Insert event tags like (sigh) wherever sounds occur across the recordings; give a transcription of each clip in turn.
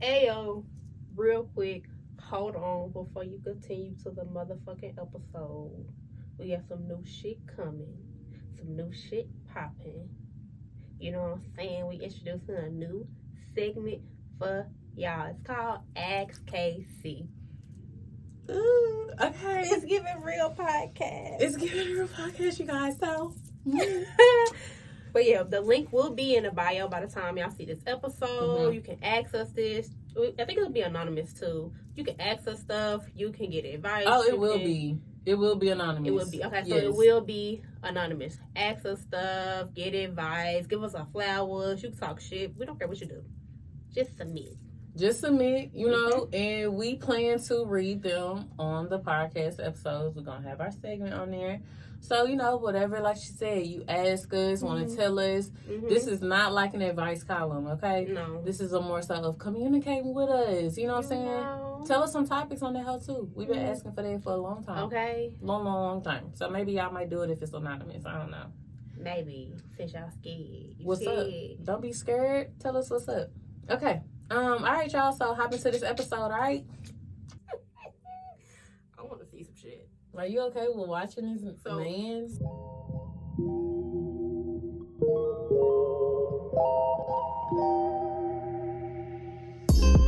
Ayo, real quick, hold on before you continue to the motherfucking episode. We got some new shit coming, some new shit popping. You know what I'm saying? We introducing a new segment for y'all. It's called Ask KC. Ooh, okay. It's giving real podcast. It's giving real podcast, you guys. So, (laughs) but yeah, the link will be in the bio by the time y'all see this episode. Mhm. You can access this. I think it'll be anonymous too. You can access stuff. You can get advice. oh, you it will can- be. It will be anonymous. It will be okay. So Yes. it will be anonymous. Access stuff. Get advice. Give us our flowers. You can talk shit. We don't care what you do. Just submit. Just submit, you know, Mm-hmm. and we plan to read them on the podcast episodes. We're gonna have our segment on there. So, you know, whatever, like she said, you ask us, want Mhm. to tell us. Mhm. This is not like an advice column, okay? no. This is a more so of communicating with us. You know what I'm saying? know. Tell us some topics on the hell too. We've been Mhm. asking for that for a long time. Okay. Long, long, long time. So maybe y'all might do it if it's anonymous. I don't know. Maybe since y'all scared. You What's up? scared. Don't be scared. Tell us what's up. Okay. Um, all right, y'all. So hop into this episode, all right? I want to see some shit. Are you okay with watching this So- man's?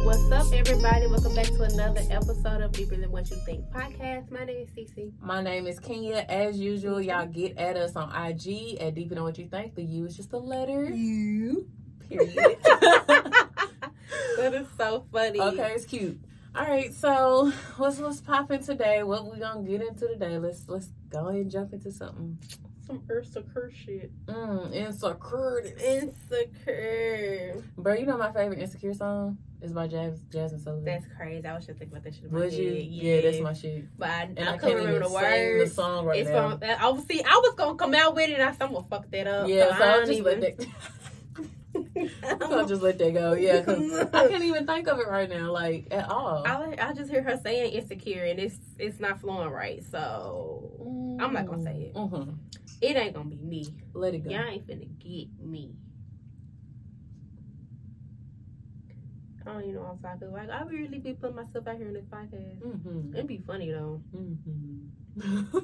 What's up, everybody? Welcome back to another episode of Deeper Than What You Think podcast. My name is Cece. My name is Kenya. As usual, y'all get at us on IG at Deeper Than What You Think. The U is just a letter. U. Period. (laughs) That is so funny. okay, it's cute. All right, so what's what's popping today? What we gonna get into today? Let's let's go ahead and jump into something. Some Ursa Kerr shit. Mm, insecure. Insecure. Bro, you know my favorite insecure song is by Jazz Jazmine Sullivan. That's crazy. I was just thinking about that shit. Would you? Yeah, that's my shit. But I, And I, I, can't remember even the sing words. the song right it's now. from. I was see. I was gonna come out with it. and I said I'm gonna fuck that up. yeah, so, so I I'll don't just even. (laughs) (laughs) I'll just let that go. Yeah, because I can't even think of it right now, like at all. I, I just hear her saying insecure and it's it's not flowing right. So I'm not gonna say it. Mhm. it ain't gonna be me. Let it go. Y'all ain't finna get me. I don't even know what I'm talking about. Like, I really be putting myself out here in this podcast. Mm-hmm. It'd be funny though. Mm-hmm.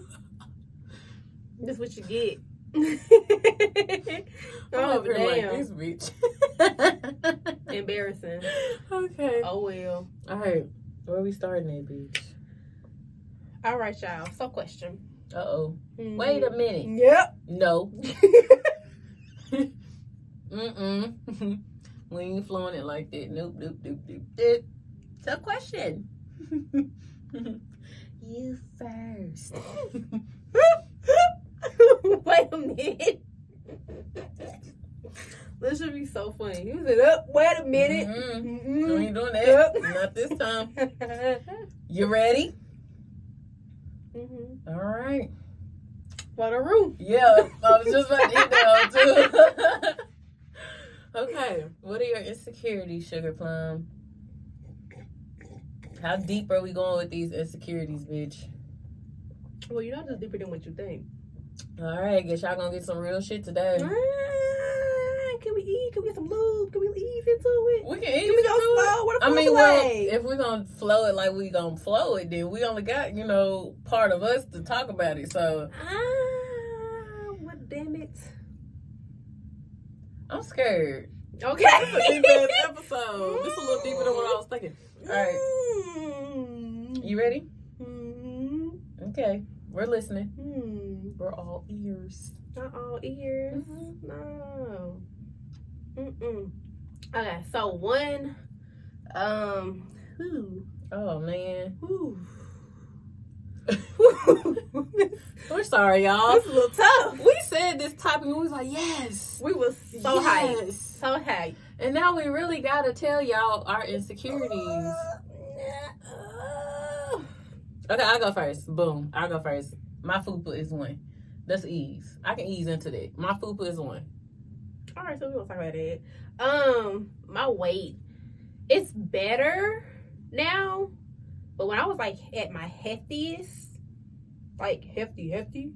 (laughs) That's what you get. I'm (laughs) oh, over here like damn. this bitch. (laughs) Embarrassing. okay. Oh well. All right. Where we starting at, bitch? All right, y'all. So, question. Uh oh. Mhm. Wait a minute. Yep. No. (laughs) Mm-mm. we ain't flowing it like that. Nope, nope, nope, nope, nope. So question. you first. (laughs) wait a minute. This should be so funny. You said, up. wait a minute. Mhm. We Mm-mm. ain't doing that. Yep. Not this time. (laughs) You ready? Mhm. All right. For a room. Yeah, I was just about to eat that one, too. (laughs) okay, what are your insecurities, Sugar Plum? How deep are we going with these insecurities, bitch? Well, you're not just deeper than what you think. All right, guess y'all gonna get some real shit today. Ah, Can we eat? Can we get some lube? Can we ease into it? We can eat. Can we go slow? What I mean, well, if we're gonna flow it like we gonna flow it, then we only got you know part of us to talk about it. So ah, what damn it. I'm scared. Okay. This is a deep ass episode. This is a little deeper than what I was thinking. All right, Mm. you ready? Mm. Okay, we're listening. Mm. We're all ears. Not all ears. Mm-hmm. No. Mm-mm. Okay, so one, um, who, Oh man, (laughs) we're sorry, y'all. It's a little tough. We said this topic, and we was like, yes, We was so hyped. yes. So hyped. And now we really gotta tell y'all our insecurities. (sighs) Okay, I'll go first. Boom, I'll go first. My fupa is one. That's ease. I can ease into that. My fupa is one. All right, so we gonna talk about it. Um, my weight, it's better now, but when I was like at my heftiest, like hefty, hefty.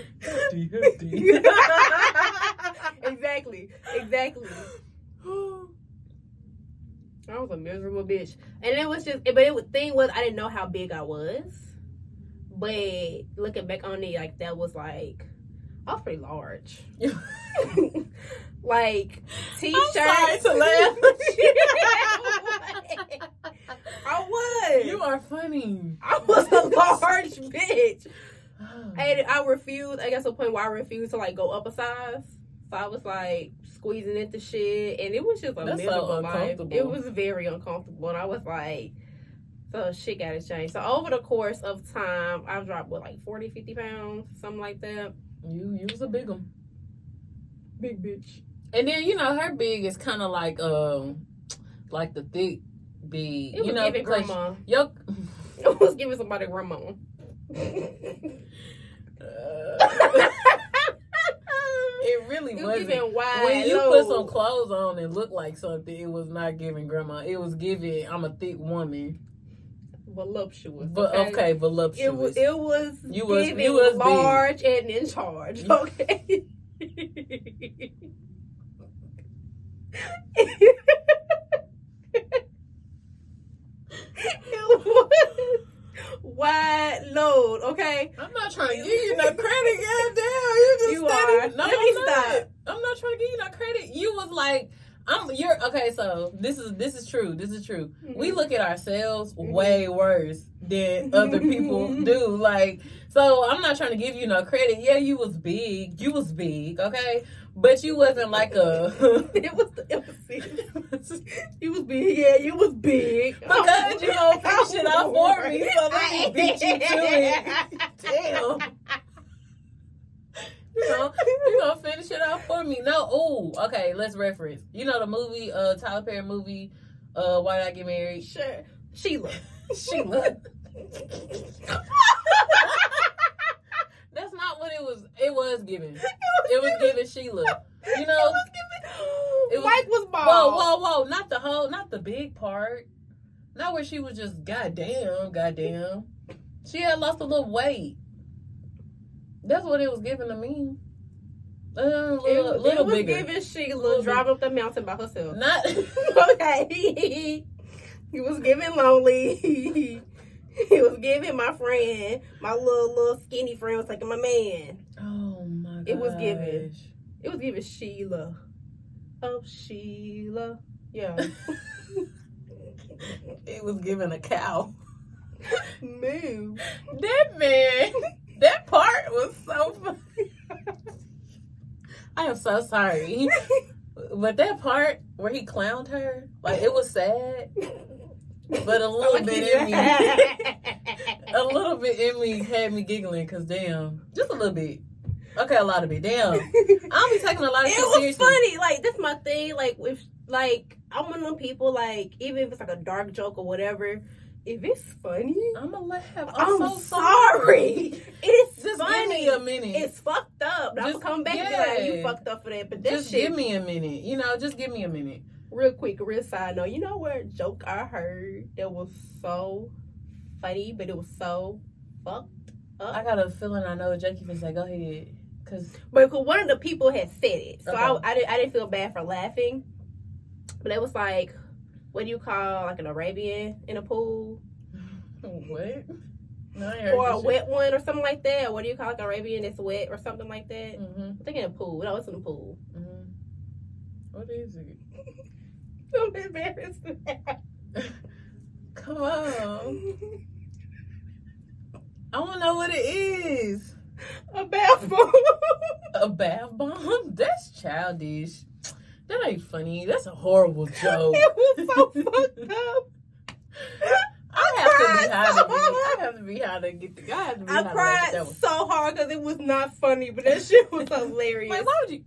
hefty, hefty. (laughs) exactly, exactly. I was a miserable bitch, and it was just. But it thing was, I didn't know how big I was. But looking back on it, like that was like, I was pretty large. (laughs) like t-shirts. I'm sorry to laugh. (laughs) I was. You are funny. I was a large (laughs) bitch. Oh. And I refused. I guess a point where I refused to like go up a size. So I was like squeezing into shit, and it was just a That's so miserable life. uncomfortable. It was very uncomfortable, and I was like, so shit got to change. So over the course of time, I've dropped what like 40, 50 pounds, something like that. You you was a big one. Big bitch. And then you know her big is kind of like um like the thick big. It was you know giving because grandma. yo. (laughs) (laughs) It was giving somebody grandma. (laughs) it really it was wasn't. wide. when you put some clothes on and look like something, it was not giving grandma. It was giving I'm a thick woman, voluptuous. but okay, voluptuous. It was it was You was- giving you was big. large and in charge. Okay. (laughs) (laughs) it was wide load. Okay. I'm not trying to give you no (laughs) credit, goddamn. You just You are. No, Let me I'm not. stop. I'm not trying to give you no credit. You was like, I'm. You're okay. So this is this is true. This is true. We look at ourselves Mhm. way worse than other people (laughs) do. Like, so I'm not trying to give you no credit. Yeah, you was big. You was big. Okay, but you wasn't like a. (laughs) (laughs) it was it was. You was big, yeah. You was big. Because you (laughs) finish it off for me, so let me beat you to it. Damn. You know, you gonna finish it off for me. No, ooh, okay, let's reference. You know the movie, uh Tyler Perry movie, uh Why Did I Get Married? Sure, Sheila. Sheila. What it was it was given. (laughs) It was giving Sheila. (laughs) You know, it was giving. it was- Mike was bald. Whoa, whoa, whoa, not the whole not the big part. Not where she was just goddamn, goddamn. She had lost a little weight. That's what it was giving to me. Uh, a It, little, was- little it was bigger. giving Sheila Little driving up the mountain by herself. Not (laughs) okay. he was giving lonely. (laughs) he was giving my friend, my little little skinny friend was taking my man. Oh my god. It was given. It was giving Sheila. Oh Sheila. Yeah. (laughs) It was giving a cow. (laughs) Moo. That man, that part was so funny. I am so sorry. But that part where he clowned her, like it was sad. But a (laughs) little bit in me, (laughs) a little bit in me had me giggling because damn, just a little bit. Okay, a lot of it. Damn, I don't be taking a lot of it shit was seriously. funny. Like that's my thing. Like if like I'm one of them people. Like even if it's like a dark joke or whatever, if it's funny, I'm gonna laugh. I'm, I'm, so sorry. (laughs) It's Just funny. give me a minute. It's fucked up. I'm gonna come back and be like, yeah. you fucked up for that. But that just shit, give me a minute. You know, just give me a minute. Real quick, real side note. You know what joke I heard that was so funny, but it was so fucked up. I got a feeling I know Jackie can say. Go ahead, cause But 'cause one of the people had said it, so Okay. I, I, didn't, I didn't feel bad for laughing. But it was like, what do you call like an Arabian in a pool, (laughs) what? No, I ain't heard or a wet one, or something like that? What do you call like Arabian that's wet, or something like that? Mhm, I'm thinking a pool. No, it's in a pool. mhm. What is it? (laughs) I'm embarrassed. Come on, I don't know what it is. a bath bomb. A bath bomb? That's childish. That ain't funny. That's a horrible (laughs) joke. it was so fucked up. I have to be cried so to be. I have to be high to get the. I have to be I high to laugh at cried so hard because it was not funny, but that shit was (laughs) hilarious. Like, why would you?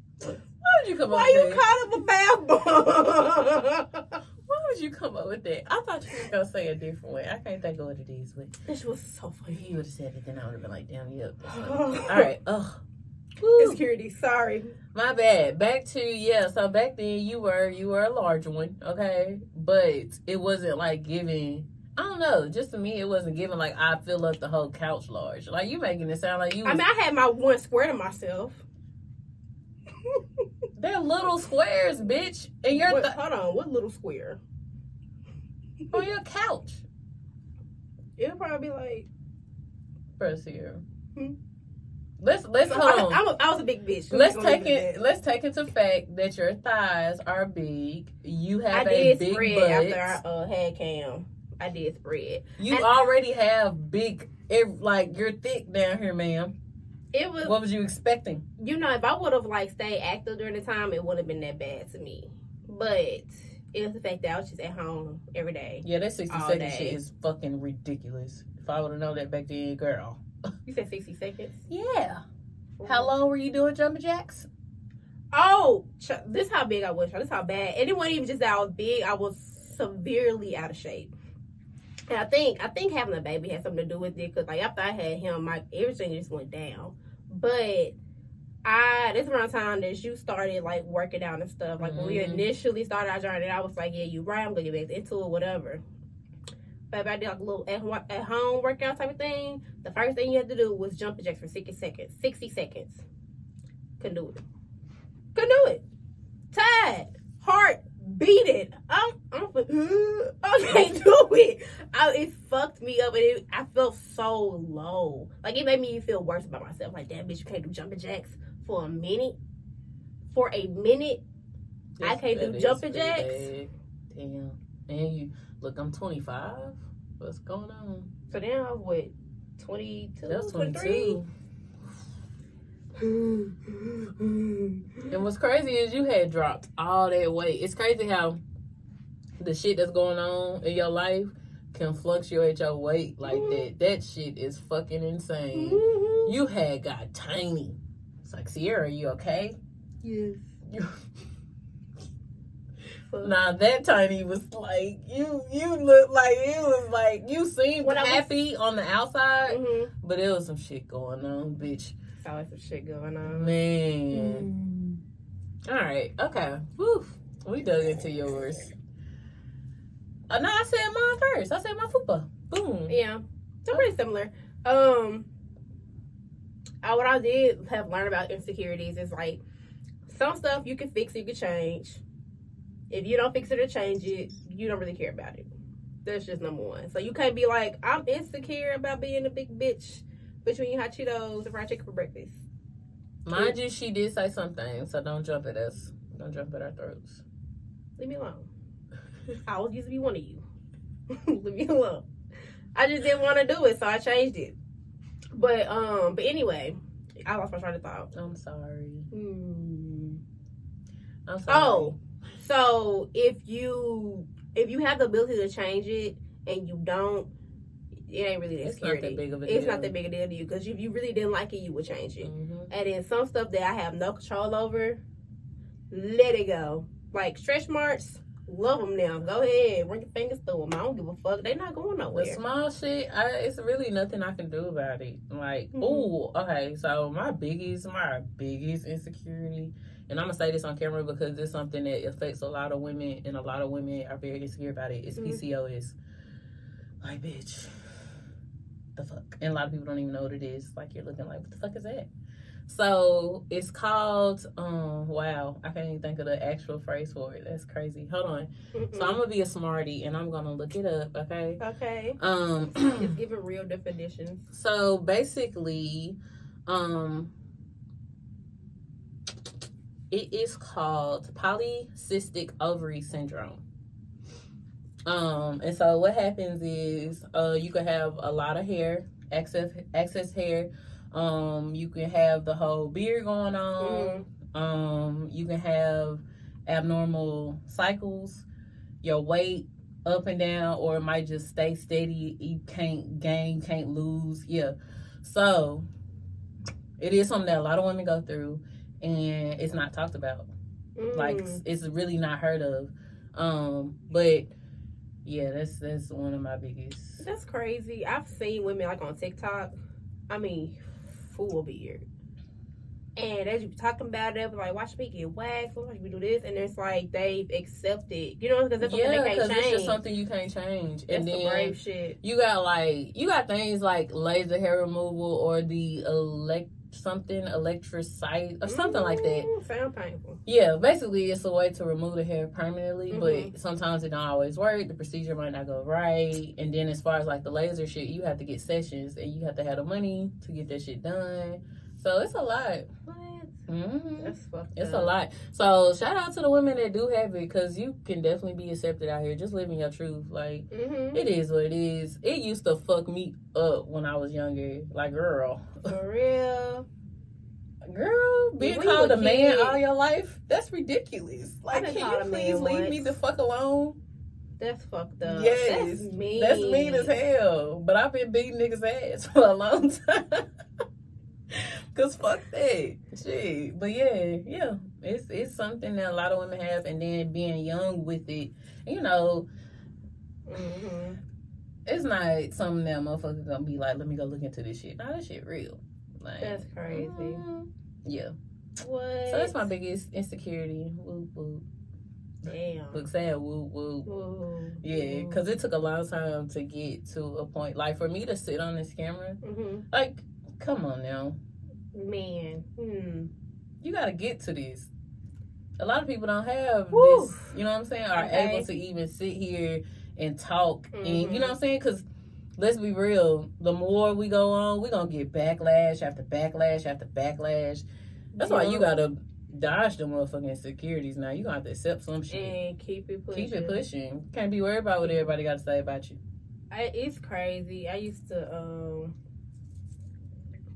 Why would you come up Why with you that? call him a bath bomb? Why would you come up with that? I thought you were gonna say a different way. I can't think of what it is, but shit was so if funny. you would have said it, then I would have been like, "Damn, yep." (sighs) All right. Ugh. Insecurity, sorry. My bad. Back to yeah. So back then you were you were a large one, okay, but it wasn't like giving I don't know. Just to me, it wasn't given like I fill up the whole couch large. Like you making it sound like you. I mean, I had my one square to myself. (laughs) they're little squares, bitch, and you're What, th- hold on, what little square? on your couch. It'll probably be like. Press here. Hmm. Let's let's hold I, on. I, was, I was a big bitch. Let's take it. Let's take into fact that your thighs are big. You have I a did big spread butt. after I uh, had cam. I did spread. you and- already have big. It, like you're thick down here, ma'am. It was, What was you expecting? you know, if I would have like stayed active during the time, it wouldn't have been that bad to me. But it was the fact that I was just at home every day. Yeah, that sixty All day. shit is fucking ridiculous. If I would have known that back then, girl. You said sixty seconds. Yeah. How long were you doing jumping jacks? Oh, ch- this how big I was. This how bad. And it wasn't even just that I was big. I was severely out of shape. And I think I think having a baby had something to do with it because like after I had him, my everything just went down. But I this around the time that you started like working out and stuff. Like when we Mhm. initially started our journey, I was like, yeah, you right. I'm gonna get back into it, whatever. But if I did like a little at, at home workout type of thing, the first thing you had to do was jumping jacks for 60 seconds. 60 seconds. Couldn't do it. Couldn't do it. Tired. Heart beating. I'm, I'm, like, I can't do it. I, it fucked me up and it, I felt so low. Like it made me feel worse about myself. Like, damn bitch, you can't do jumping jacks for a minute. For a minute. I can't do jumping jacks. bad. Damn. And you look, I'm 25. What's going on? So then I was what, 22, That's 23? 22. And what's crazy is you had dropped all that weight. It's crazy how the shit that's going on in your life can fluctuate your weight like that. That shit is fucking insane. Mhm. You had got tiny. It's like Sierra, you okay? Yes. You, (laughs) nah, that tiny was like you. You look like it was like you seemed When I was- happy on the outside, Mhm. but there was some shit going on, bitch. It's always some shit going on. Man. All right. Okay. Woo. We dug into yours. Uh, no, I said mine first. I said my fupa. Boom. Yeah, they're pretty similar. Um, I, what I did have learned about insecurities is like some stuff you can fix, you can change. If you don't fix it or change it, you don't really care about it. That's just number one. So you can't be like, I'm insecure about being a big bitch between hot Cheetos and fried chicken for breakfast. Mind you, she did say something, so don't jump at us. Don't jump at our throats. Leave me alone. (laughs) I was used to be one of you. (laughs) Leave me alone. I just didn't want to do it, so I changed it. But um, but anyway, I lost my train of thought. I'm sorry. Hmm. I'm sorry. Oh, so if you if you have the ability to change it and you don't, it ain't really that it's not that big of a It's deal. not that big a deal to you because if you really didn't like it, you would change it. Mhm. And then some stuff that I have no control over, let it go. Like stretch marks, love them now. Go ahead, run your fingers through them. I don't give a fuck. They not going The nowhere. small shit, I, it's really nothing I can do about it. Like, Mhm. oh, okay. So my biggest, my biggest insecurity, and I'm gonna say this on camera because it's something that affects a lot of women, and a lot of women are very insecure about it. it. Is Mhm. PCOS. Like, bitch, the fuck, and a lot of people don't even know what it is. Like, you're looking like, what the fuck is that? So it's called. Um, wow, I can't even think of the actual phrase for it. That's crazy. Hold on. Mm-mm. So I'm gonna be a smarty, and I'm gonna look it up. Okay. okay. Um. it's (clears throat) give it real definitions. so basically, um, it is called polycystic ovary syndrome. Um, and so what happens is, uh, you can have a lot of hair, excess excess hair. Um, you can have the whole beard going on. Mhm. Um, you can have abnormal cycles, your weight up and down, or it might just stay steady. You can't gain, can't lose. Yeah. So it is something that a lot of women go through and it's not talked about. Like Mm. it's really not heard of. Um, but yeah, that's that's one of my biggest That's crazy. I've seen women like on TikTok. I mean, full beard, And as you be talking about it, like, watch me get waxed, watch me do this, and it's like they've accepted, you know, because that's something yeah, they can't it's change. just something you can't change. that's and then brave shit. you got like you got things like laser hair removal or the elect something electrocyte or something like that. Mm, Sound painful. Yeah, basically it's a way to remove the hair permanently, Mhm. but sometimes it don't always work. The procedure might not go right. And then as far as like the laser shit, you have to get sessions and you have to have the money to get that shit done. So it's a lot. What? Hmm That's fucked It's up. a lot. So shout out to the women that do have it because you can definitely be accepted out here. Just living your truth. Like Mm-hmm. it is what it is. It used to fuck me up when I was younger. Like girl. For real. Girl, being We called a man kids. all your life, that's ridiculous. Like, can you please man leave me the fuck alone? That's fucked up. Yes. That's mean. That's mean as hell. But I've been beating niggas' ass (laughs) for a long time. Cause fuck that. Shit. But yeah, yeah. It's it's something that a lot of women have and then being young with it, you know, Mm-hmm. it's not something that motherfuckers gonna be like, let me go look into this shit. Nah, that shit real. Like That's crazy. mm, Yeah. What? So that's my biggest insecurity. Whoop whoop. Damn. Look sad. Whoop whoop. Ooh. Yeah, because it took a long time to get to a point. Like for me to sit on this camera, Mm-hmm. like, come on now, Man. Hmm. you got to get to this. A lot of people don't have Whew. this. You know what I'm saying? Are Okay. able to even sit here and talk, and Mhm. you know what I'm saying? Because let's be real, the more we go on, we're gonna get backlash after backlash after backlash. That's why you gotta dodge the motherfucking insecurities. Now You're gonna have to accept some shit. and keep it pushing. Keep it pushing. Can't be worried about what everybody got to say about you. I, it's crazy. I used to um.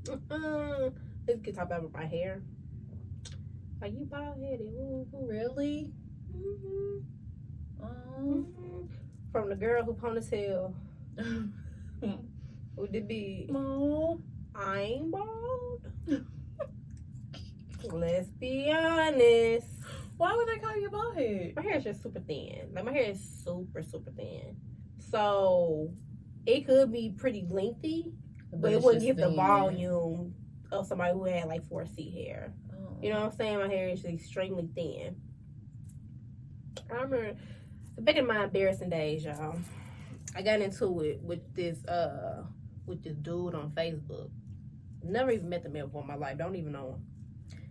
(laughs) Let's get talk about my hair. Like you bald headed. Really? hmm Um, From the girl who ponytail with the big. no. I ain't bald. (laughs) Let's be honest. Why would they call you bald head? My hair is just super thin. Like my hair is super super thin. So it could be pretty lengthy, but, it wouldn't give the volume of somebody who had like 4C hair. Oh. You know what I'm saying? My hair is extremely thin. I remember back in my embarrassing days, y'all. I got into it with this uh with this dude on Facebook. Never even met the man before in my life. Don't even know him.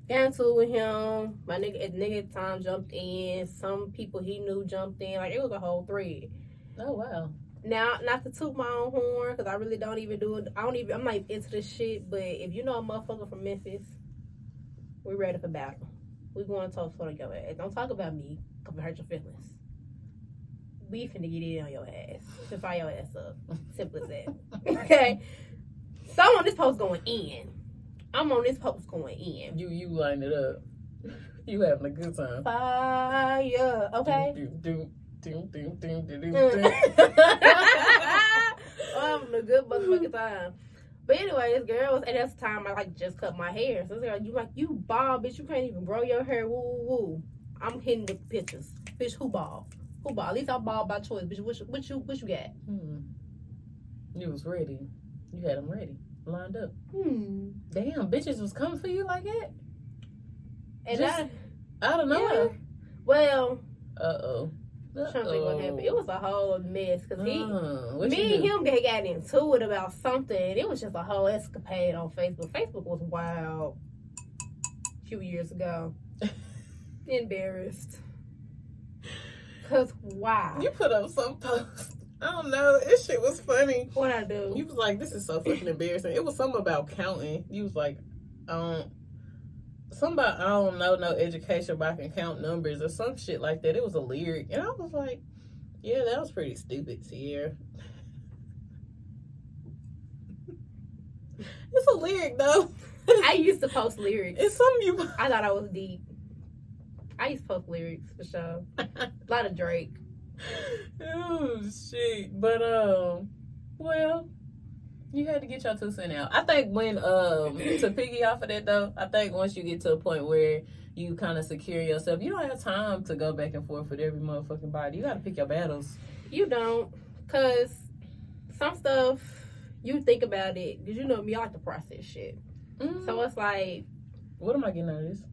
Got into it with him. My nigga at nigga time jumped in. Some people he knew jumped in. Like it was a whole thread. Oh wow. Now, not to toot my own horn, because I really don't even do it. I don't even. I'm not into this shit. But if you know a motherfucker from Memphis, we ready for battle. We going to talk for your ass. Don't talk about me, cause it hurt your feelings. We finna get it on your ass to fire your ass up. Simple as that. (laughs) okay. So I'm on this post going in. I'm on this post going in. You you lined it up. You having a good time. Fire. Okay. Doom, doom, doom, Mm. doom. I'm having a good motherfucking time. But anyway, this girl was at this time I like just cut my hair. So this girl, you like you bald, bitch. You can't even grow your hair. Woo woo woo. I'm hitting the pictures. Bitch, who bald? Who bald? At least I'm bald by choice. Bitch, what you what you what you got? Hmm. You was ready. You had them ready, lined up. Hmm. Damn, bitches was coming for you like that. And Just- I Out of yeah. Well, Uh oh. I'm trying to think what happened. It was a whole mess because he Uh, me and him got, got into it about something. It was just a whole escapade on Facebook. Facebook was wild a few years ago. (laughs) Embarrassed. Cause why? You put up some post. I don't know. This shit was funny. What I do? You was like, this is so fucking embarrassing. It was something about counting. You was like, um, about, I don't know, no education, but I can count numbers or some shit like that. It was a lyric. And I was like, yeah, that was pretty stupid, Sierra. (laughs) it's a lyric, though. I used to post lyrics. It's something you. I thought I was deep. I used to post lyrics for sure. A lot of Drake. (laughs) oh, shit. But, um, well, you had to get your two cent out. I think when um to piggy off of that though, I think once you get to a point where you kind of secure yourself, you don't have time to go back and forth with every motherfucking body. You got to pick your battles. You don't, cause some stuff you think about it, cause you know me, I like to process shit. Mm. So it's like What am I getting out of this?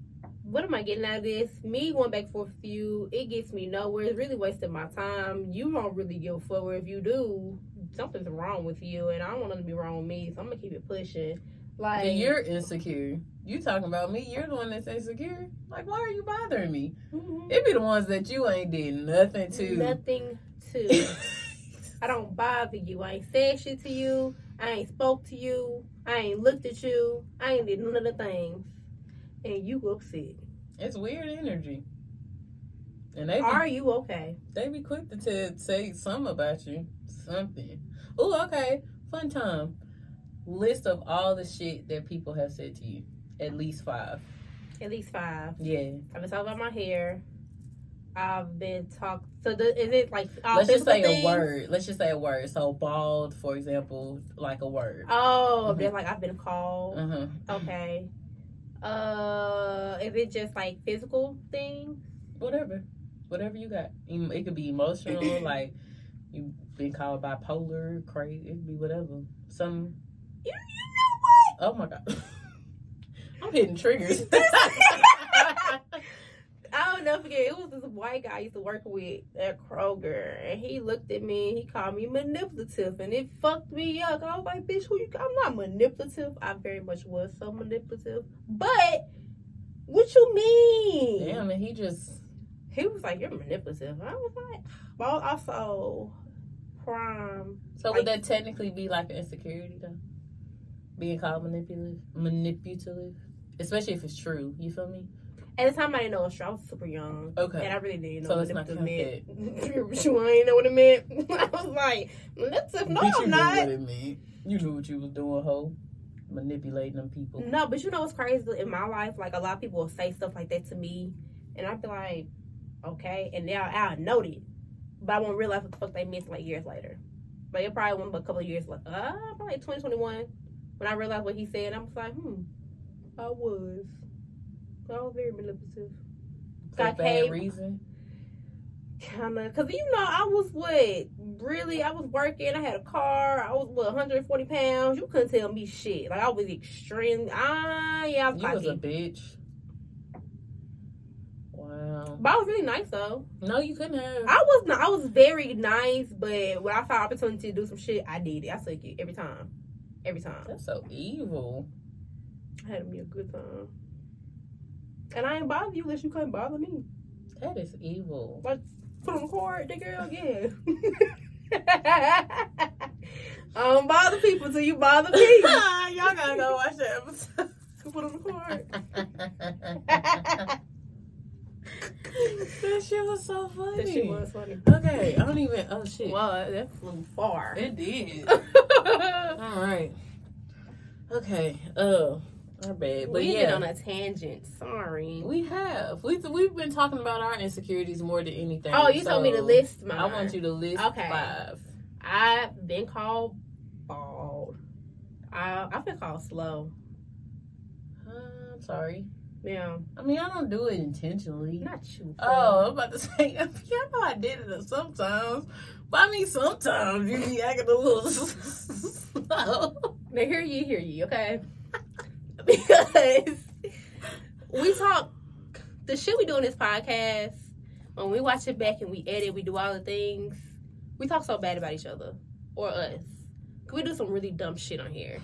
what am I getting out of this? Me going back and forth with you, it gets me nowhere. It's really wasting my time. You don't really give a fuck. If you do, something's wrong with you, and I don't want them to be wrong with me. So I'm gonna keep it pushing. Like And you're insecure. You talking about me? You're the one that's insecure. Like, why are you bothering me? Mhm. It be the ones that you ain't did nothing to. nothing to. (laughs) I don't bother you. I ain't said shit to you. I ain't spoke to you. I ain't looked at you. I ain't did none of the things. And you upset. it's weird energy. And they be, Are you okay? they be quick to tell, say something about you. Something. Oh, okay. Fun time. List of all the shit that people have said to you. At least five. At least five. Yeah. I've been talking about my hair. I've been talk. So the, is it like all Let's just say things? a word. Let's just say a word. So bald, for example, like a word. Oh, Mhm. then like I've been called. Uh huh. Okay. Uh, is it just like physical things? Whatever. Whatever you got. It could be emotional, (clears throat) like you've been called bipolar, crazy. It could be whatever. Some. You, you know what? Oh my god. (laughs) I'm hitting triggers. (laughs) (laughs) I don't know, forget. It was this white guy I used to work with at Kroger, and he looked at me and he called me manipulative, and it fucked me up. I was like, "Bitch, who you? I'm not manipulative. I very much was so manipulative, but what you mean? Damn, and he just. He was like, "You're manipulative." I was like, (sighs) "Well, also prime." So would that technically be like an insecurity though? Being called manipulative, manipulative, especially if it's true. You feel me? At the time, I didn't know it. I was super young. Okay. And I really didn't know So what let's not manipulative count meant. sure, I didn't know what it meant. (laughs) I was like, manipulative? No, I'm knew not. what it meant. You knew what you was doing, ho. Manipulating them people. No, but you know what's crazy in my life? Like a lot of people will say stuff like that to me, and I'd be like, okay, and now I know it, but I won't realize what the fuck they missed like years later. Like it probably went a couple of years, like uh, probably 2021, when I realized what he said. I was like, hmm, I was, I was very manipulative. For Got bad paid. reason. kind of because you know I was what really I was working. I had a car. I was what 140 pounds. You couldn't tell me shit. Like I was extreme. Ah, yeah, I was You was a bitch. But I was really nice though. No, you couldn't have. I was not. I was very nice, but when I found opportunity to do some shit, I did it. I took it every time. Every time. That's so evil. I had me a good time. And I ain't bother you unless you couldn't bother me. That is evil. Put on the cord, the girl, yeah. (laughs) I don't bother people till you bother me. (laughs) Y'all gotta go watch that episode. Put on the cord. (laughs) that shit was so funny. That shit was funny. Okay, I don't even. Oh shit. Well, that flew far. it did. (laughs) All right. Okay. Uh, our bad. But we yeah, on a tangent. Sorry. we have. We we've been talking about our insecurities more than anything. oh, you told me to list mine. I want you to list Okay. five. I've been called bald. I I've been called slow. Uh, I'm sorry. Yeah, I mean, I don't do it intentionally. not you. Oh, I'm about to (laughs) say, yeah, I know I did it sometimes. But I mean, sometimes you be acting a little (laughs) slow. Now hear you, hear you, okay? (laughs) because we talk the shit we do in this podcast. When we watch it back and we edit, we do all the things. We talk so bad about each other or us. we do some really dumb shit on here.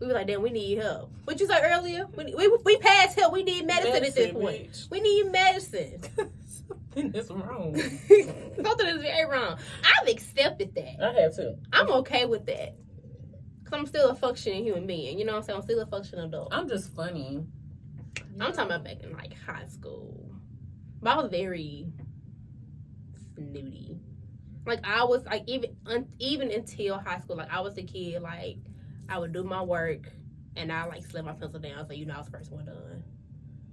We be like, damn, we need help. What you said earlier? We we, we passed help. We need medicine, at this point. bitch. We need medicine. (laughs) Something is wrong. (laughs) Something is very wrong. I've accepted that. I have to. I'm okay with that. Cause I'm still a functioning human being. You know what I'm saying? I'm still a functioning adult. I'm just funny. I'm talking about back in like high school. But I was very snooty. Like I was like even un, even until high school, like I was a kid. Like I would do my work and I like slam my pencil down so you know I was the first one done.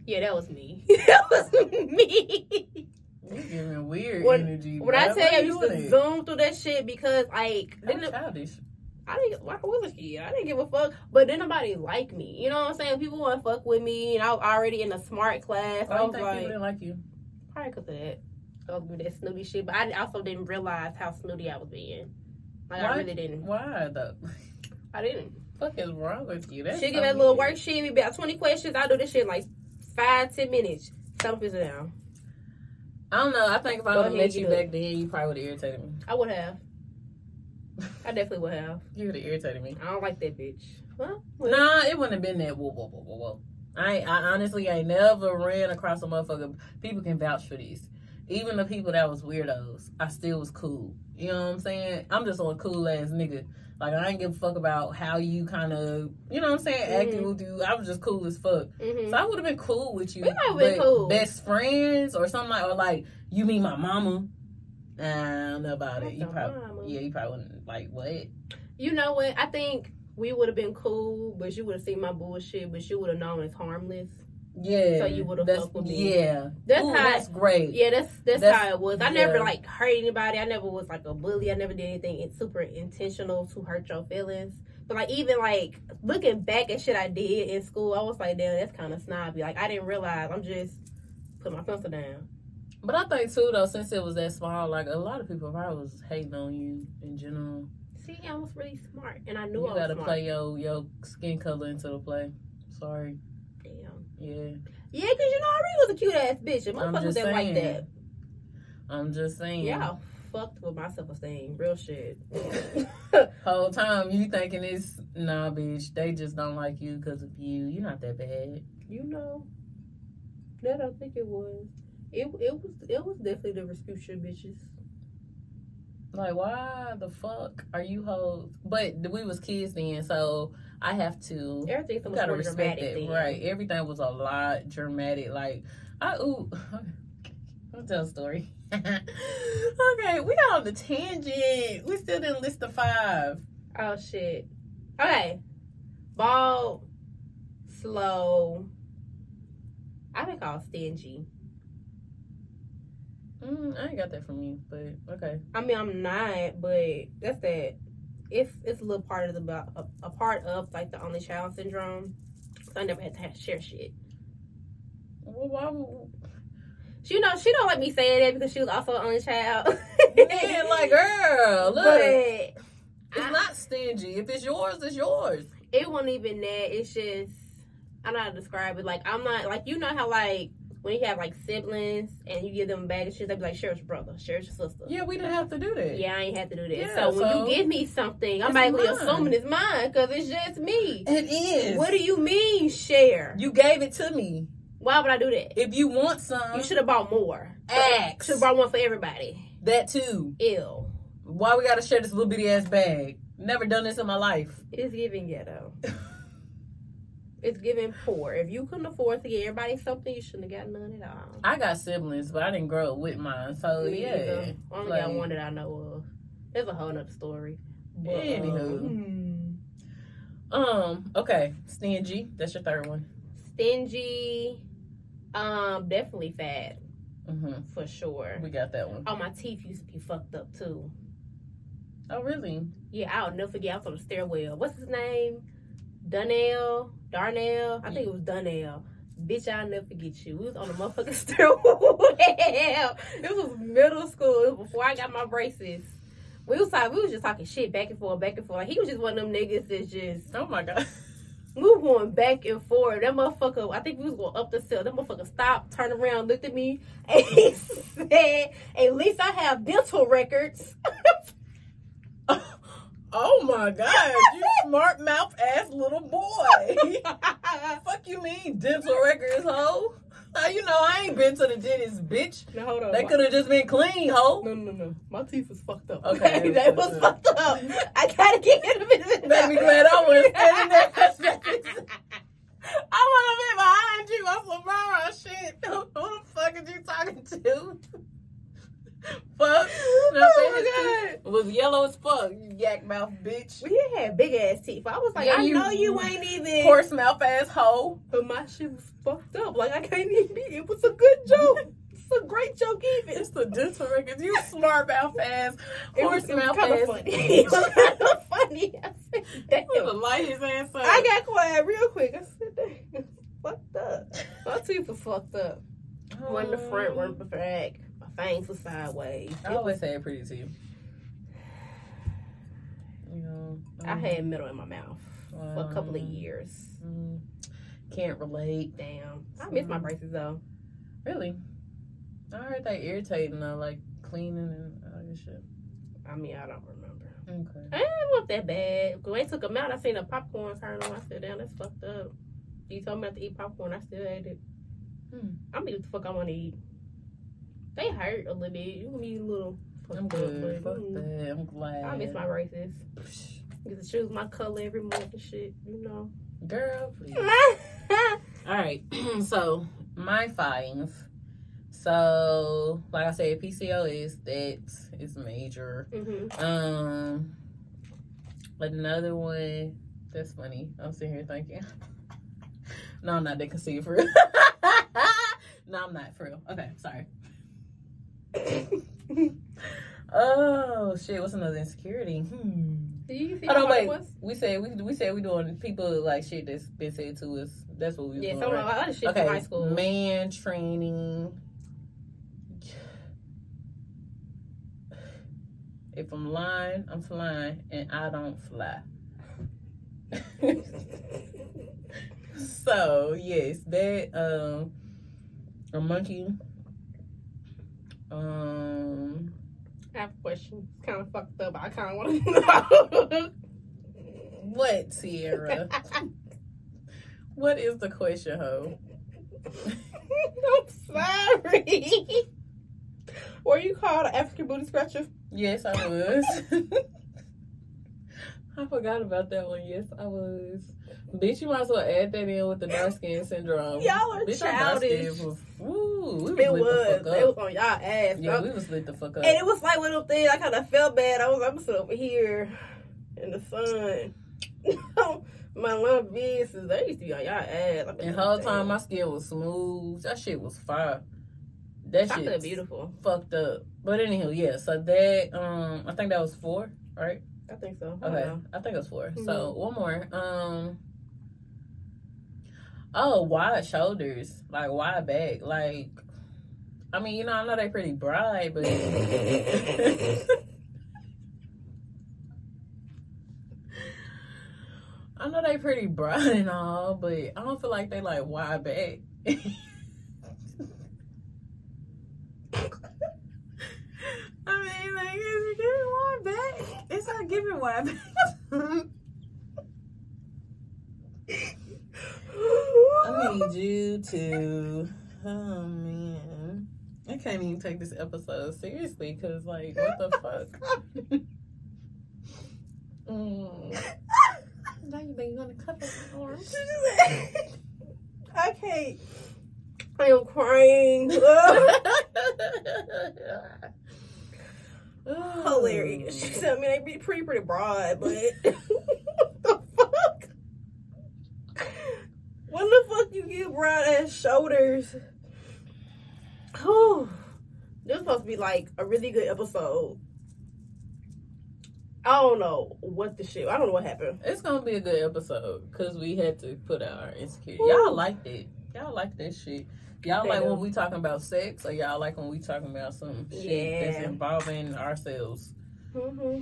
Yeah, that was me. (laughs) that was me. You're giving weird When- energy. when I tell you, I used to it? zoom through that shit because like I'm didn't childish. I didn't. Why was a kid? I didn't give a fuck. But then nobody like me. You know what I'm saying? People want to fuck with me, and I was already in a smart class. Why I was think like, people didn't like you? probably because of that. I was that snooty shit, but I also didn't realize how snooty I was being. Like I really didn't. Why though? I didn't. fuck is wrong with you? That's She give that little worksheet, be about 20 questions. I do this shit in like five, ten minutes. Something's down. I don't know. I think if I would have met you back then, you probably would have irritated me. I would have. (laughs) I definitely would have. You would have irritated me. I don't like that bitch. Well, well, Nah, it wouldn't have been that. Whoa, whoa, whoa, whoa, whoa. I, I honestly I never ran across a motherfucker. People can vouch for this. Even the people that was weirdos, I still was cool. You know what I'm saying? I'm just a cool ass nigga. Like I ain't give a fuck about how you kind of, you know what I'm saying, acting Mhm. with you. I was just cool as fuck. mhm. So I would have been cool with you. We might have been cool. Best friends or something like, or like you mean my mama. Nah, I don't know about Not it. You probably, mama. yeah, you probably wouldn't like what? You know what? I think we would have been cool, but you would have seen my bullshit, but you would have known it's harmless. Yeah. So you would've that's- fucked with me. Yeah. That's Ooh, how. that's great. yeah, that's, that's That's- how it was. I never like hurt anybody. I never was like a bully. I never did anything in- super intentional to hurt your feelings. But like even like looking back at shit I did in school, I was like, damn, that's kind of snobby. Like I didn't realize I'm just put my pencil down. But I think too though, since it was that small, like a lot of people probably was hating on you in general. See, I was really smart, and I knew You I was gotta smart. play your your skin color into the play. Sorry. Yeah. Yeah, cause you know I was a cute ass bitch, and motherfuckers didn't like that. I'm just saying. Yeah, I fucked with my self esteem. Real shit. (laughs) (laughs) Whole time you thinking it's nah, bitch. They just don't like you because of you. You're not that bad. you know, that I think it was. It it was it was definitely the Respucia bitches. Like, why the fuck are you hoes? But we was kids then, so I have to. Everything much gotta more respect dramatic. it, then. right? Everything was a lot dramatic. Like, I ooh, (laughs) I'll tell a story. (laughs) okay, we got on the tangent. We still didn't list the five. Oh shit. Okay. Bald, slow. I've been called stingy. Mm, I ain't got that from you, but okay. I mean, I'm not, but that's that. It's it's a little part of the a, a part of like the only child syndrome. So I never had to have share shit. Well, why? would- She, you know, she don't like me saying that because she was also an only child. (laughs) Man, like, girl, look, but it's I- not stingy. If it's yours, it's yours. it won't even that. It's just I don't know how to describe it. Like I'm not like you know how like when you have like siblings and you give them a bag of shit, they be like, "Share with your brother, share with your sister." Yeah, we didn't have to do that. Yeah, I ain't have to do that. Yeah, so when you give me something, I'm mine. assuming it's mine because it's just me. It is. What do you mean share? you gave it to me. Why would I do that? If you want some, You should have bought more. ask. Should have bought one for everybody. that too. Ew. Why we gotta share this little bitty ass bag? Never done this in my life. It's giving ghetto. (laughs) it's giving poor. If you couldn't afford to get everybody something, you shouldn't have got none at all. I got siblings, but I didn't grow up with mine. So Me yeah. either. I only got one that I know of. There's a whole nother story. But, Anywho. um, Um. Okay. Stingy. That's your third one. stingy. Um, definitely fat Mm-hmm. for sure. We got that one. Oh, my teeth used to be fucked up too. Oh really? Yeah, I'll never forget. I was on the stairwell. What's his name? Donnell? Darnell? I think it was Donnell. Bitch, I'll never forget you. We was on the motherfucking (laughs) stairwell. it was middle school. It was before I got my braces. We was talking, we was just talking shit back and forth, back and forth. Like he was just one of them niggas that's just Oh my god. (laughs) we were going back and forth. That motherfucker, I think we was going up the hill. That motherfucker stopped, turned around, looked at me, (laughs) and he said, "At least I have dental records." Oh my god. You smart mouth ass little boy. (laughs) Fuck you mean dental records, hoe? How you know I ain't been to the dentist, bitch? now hold on. They could have just been clean, hoe. No, no, no. My teeth was fucked up. Okay, (laughs) that was fucked up. I gotta get rid of it. Baby, glad I was standing there. (laughs) I want to be behind you some Mara shit. Who, the fuck is you talking to? Fuck. (laughs) Oh It was yellow as fuck, you yak mouth bitch. We had big ass teeth. I was like, Yeah, I you- know you ain't even. Horse mouth ass hoe. But my shit was fucked up. Like I can't even be. It was a good joke. (laughs) it's a great joke, even. It's the dental records. You smart mouth ass. Horse was, it was mouth kind ass. of funny. (laughs) it was kind of funny. I said, the damn. light his ass up. I got quiet real quick. I said, damn. Fucked up. My teeth was fucked up. One in the front, one in the back. My were sideways. I always say it pretty to you. You know, I um, had middle in my mouth. for a couple of years. Mm, can't relate. Damn, I miss my Mm. braces though. Really? I heard they irritating though, like cleaning and all this shit. I mean, I don't remember. Okay. Eh, It wasn't that bad. When they took them out, I seen the popcorn turn on. I said, "Damn, that's fucked up." You told me not to eat popcorn. I still ate it. Hmm. I'm gonna what the fuck I want to eat. They hurt a little bit. You can be a little. I'm good. Fuck mm, that. I'm glad. I miss my braces. Get to choose my color every month and shit. You know. Girl, please. (laughs) All right. (clears throat) so my findings. So, like I said, PCOS that is major. hmm Um, another one that's funny. I'm sitting here thinking. (laughs) no, I'm not. They can see it for real. (laughs) no, I'm not for real. Okay, sorry. Oh shit! What's another insecurity? Hmm. Do you see Hold on, how it wait. We say we we said we doing people like shit that's been said to us. That's what we Yeah, doing. some right? of other shit okay, from high school. man training. If I'm lying, I'm flying, and I don't fly. (laughs) so yes, that um, a monkey. Um, I have a question. It's kind of fucked up. I kind of want to (laughs) know. what Sierra? (laughs) what is the question, ho? (laughs) I'm sorry. Were you called an African booty scratcher? Yes, I was. I forgot about that one. Yes, I was. Bitch, you might as well add that in with the dark skin syndrome. Y'all are Bitch, our dark skin childish. was, woo, we was It lit was. the It fuck up. was on y'all ass. yeah, bro. we was lit the fuck up. and it was like one of them things. I kind of felt bad. I was, like, I'm sitting over here in the sun. (laughs) my love business. They used to be on y'all ass. And whole time my skin was smooth. That shit was fire. That shit beautiful. fucked up. But anywho, yeah. So that um, I think that was four, right? I think so. Okay, know. I think it was 4 So Mhm. one more. Um. Oh, wide shoulders, like wide back, like. I mean, you know, I know they pretty broad, but. (laughs) I know they pretty broad and all, but I don't feel like they like wide back. (laughs) I mean, like, give me wide back, it's not giving wide back. I to. Oh man, I can't even take this episode seriously because, like, what the fuck? (laughs) mm. Now you you're gonna cover my arms? I can't. I am crying. (laughs) (laughs) Hilarious. She said, I mean, they be pretty, pretty broad, but what the fuck? When the fuck you get broad ass shoulders? Whew. This supposed to be like a really good episode. I don't know what the shit. I don't know what happened. It's gonna be a good episode because we had to put out our insecurity. Woo. Y'all liked it. Y'all like that shit. Y'all They like do. when we talking about sex, or y'all like when we talking about some shit that's involving ourselves. hmm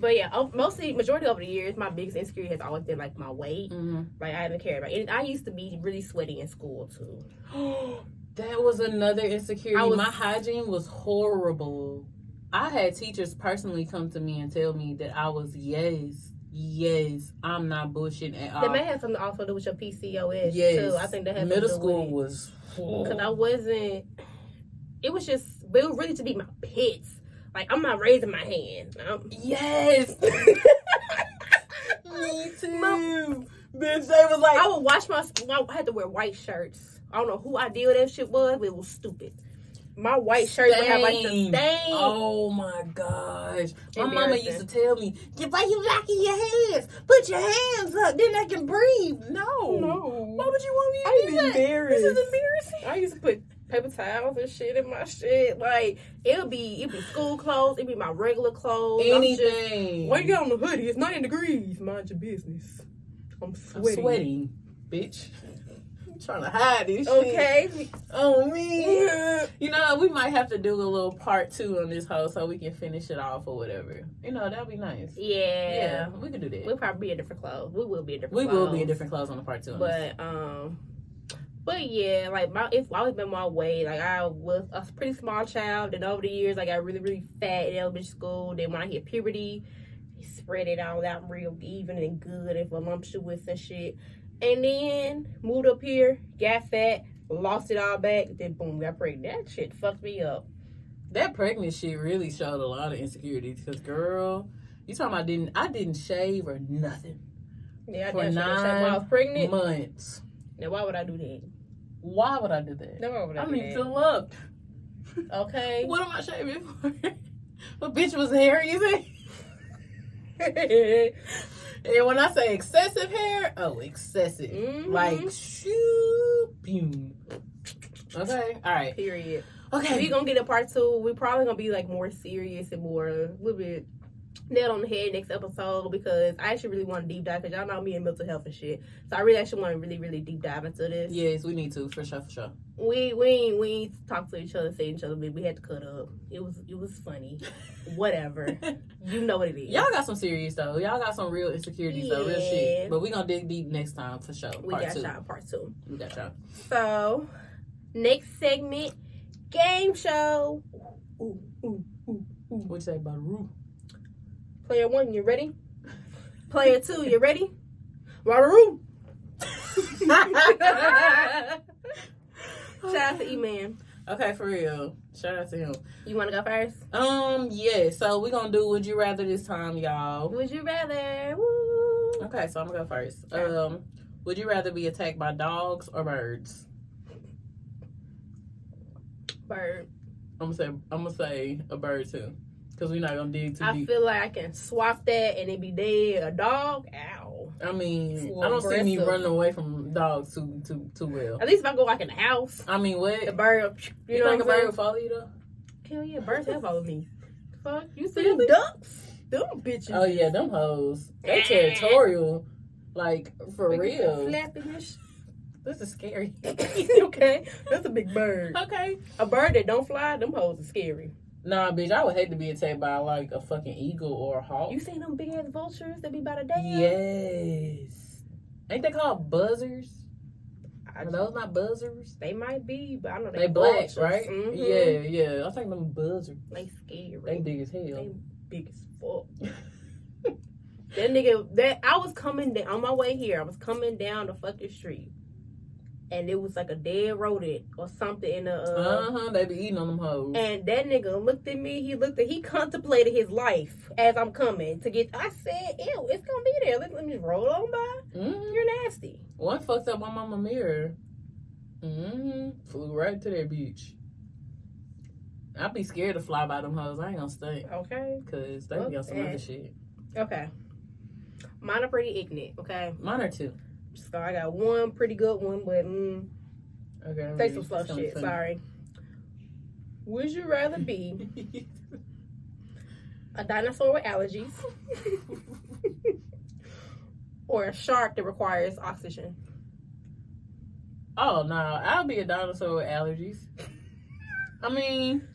But yeah, mostly majority over the years, my biggest insecurity has always been like my weight. Mm-hmm. Like I haven't cared about it. I used to be really sweaty in school too. (gasps) that was another insecurity. Was- My hygiene was horrible. I had teachers personally come to me and tell me that I was yes, yes, I'm not bullshitting at all. That may have something also to do with your PCOS yes, too. I think that has middle to do school was. because I wasn't. It was just, but it was really to be my pits. Like I'm not raising my hand. I'm- Yes. (laughs) Me too. Bitch, they was like, I would wash my. I had to wear white shirts. I don't know who idea that shit was, but it was stupid. My white shirt would have like the Stain. Oh my gosh. My mama used to tell me, why you locking your hands? Put your hands up, then I can breathe. No. no. Why would you want me to I do that? embarrassed. This is embarrassing. I used to put paper towels and shit in my shit. Like it'll be it'll be school clothes, it'll be my regular clothes. I'm just- Anything. Why you got on the hoodie? It's 90 degrees. Mind your business. I'm sweating. I'm sweaty, bitch. trying to hide this shit. Okay. Oh me. yeah. (laughs) You know, we might have to do a little part two on this whole so we can finish it off or whatever. You know, that'd be nice. Yeah, Yeah. we could do that. We'll probably be in different clothes. We will be in different clothes. We clothes. will be in different clothes on the part two. this. But um but yeah, like my it's always been my way. Like I was a pretty small child, and over the years I got really, really fat in elementary school. Then when I hit puberty, spread it all out real even and good and voluptuous and shit. And then moved up here, got fat, lost it all back, then boom, got pregnant. That shit fucked me up. that pregnant shit really showed a lot of insecurities. Cause girl, you talking about didn't I didn't shave or nothing Yeah, I For done shit when nine I was pregnant. months. Now why would I do that? Why would I do that? No, would I, I do need that? to look. Okay. (laughs) What am I shaving for? (laughs) But bitch was hairy as (laughs) hell. And when I say excessive hair, oh, excessive. Mhm. Like, shoo, boom. Okay, all right. Period. Okay. we gonna get a part two. we probably gonna be like more serious and more a little bit nailed on the head next episode because I actually really want to deep dive because y'all know me in mental health and shit. So I really actually want to really really deep dive into this. yes, we need to, for sure, for sure. We we ain't, we ain't talk to each other, say each other, but we had to cut up. It was it was funny. (laughs) Whatever. You know what it is. Y'all got some serious, though. Y'all got some real insecurities, though, real shit. But we gonna dig deep next time, for sure. we Part got two. y'all part two. We got y'all. So next segment, game show. Ooh, ooh, ooh. What you say about roof? Player one, you ready? Player two, you ready? Rotary. (laughs) Shout out to E Man. Okay, for real. Shout out to him. You want to go first? Um, yeah. So we gonna do Would You Rather this time, y'all. Would you rather? Woo. Okay, so I'm gonna go first. Okay. Um, would you rather be attacked by dogs or birds? Bird. I'm gonna say I'm gonna say a bird too, because we're not gonna dig too I deep. feel like I can swap that and it be dead. A dog? Ow. I mean, I don't see me running away from dogs too too too well. At least if I go like in the house, I mean, what? the bird, you, You know think a what I'm bird will follow you though? Hell yeah, birds have followed me. Fuck, you see them ducks? Them bitches. Oh yeah, them hoes. They territorial, like for it real. Flapping. This is scary. (laughs) okay, that's a big bird. (laughs) okay. A bird that don't fly, them hoes are scary. Nah, bitch, I would hate to be attacked by like a fucking eagle or a hawk. You seen them big ass vultures that be by the day? Yes. Ain't they called buzzers? I Are those not buzzers? They might be, but I know they, They black, vultures. right? Mhm. Yeah, yeah. I think them buzzers. They scary. They big as hell. They big as fuck. (laughs) that nigga, that I was coming down on my way here. I was coming down the fucking street, and it was like a dead rodent or something in the. Uh, Uh huh. They be eating on them hoes. And that nigga looked at me. He looked at. He contemplated his life as I'm coming to get. I said, "Ew, it's gonna be there. Let, let me roll on by. hmm You're nasty." One fucked up my mama mirror. hmm Flew right to that beach. I'd be scared to fly by them hoes. I ain't gonna stay. Okay. Cause they be on some other shit. Okay. Mine are pretty ignorant. Okay. Mine are too. So I got one pretty good one, but mm, Okay. I'm say some slow shit. funny. Sorry. Would you rather be a dinosaur with allergies (laughs) or a shark that requires oxygen? oh no, I'll be a dinosaur with allergies. I mean,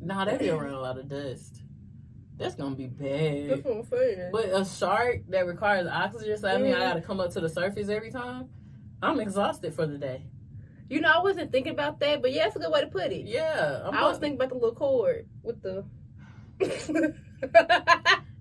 nah, they be around a lot of dust. That's gonna be bad. That's what I'm saying. But a shark that requires oxygen, so I mean I Mhm. gotta come up to the surface every time. I'm exhausted for the day. you know, I wasn't thinking about that, but yeah, it's a good way to put it. Yeah, I'm I was thinking about the little cord with the. (laughs)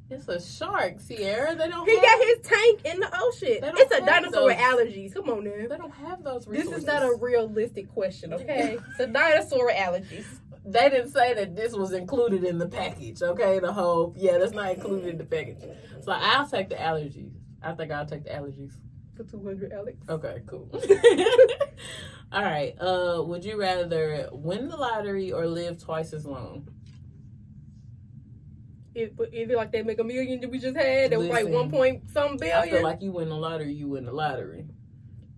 It's a shark, Sierra. They don't. he have, got his tank in the ocean. It's a dinosaur with allergies. Come on now. They don't have those Resources. This is not a realistic question, okay? (laughs) it's a dinosaur with allergies. They didn't say that this was included in the package. Okay, the whole yeah, that's not included in the package. So I'll take the allergies. I think I'll take the allergies. For 200, Alex. Okay, cool. (laughs) All right. Uh, would you rather win the lottery or live twice as long? Is it like that Mega Million that we just had? That was like one point some billion. I feel like you win the lottery, you win the lottery.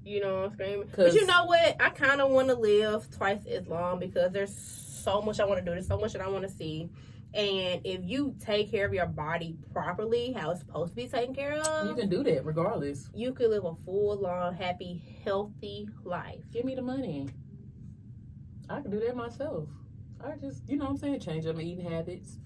You know what I'm screaming? But you know what? I kind of want to live twice as long because there's so much I want to do. There's so much that I want to see. And if you take care of your body properly, how it's supposed to be taken care of, You can do that regardless. you could live a full, long, happy, healthy life. Give me the money. I can do that myself. I just, you know what I'm saying, change up my eating habits,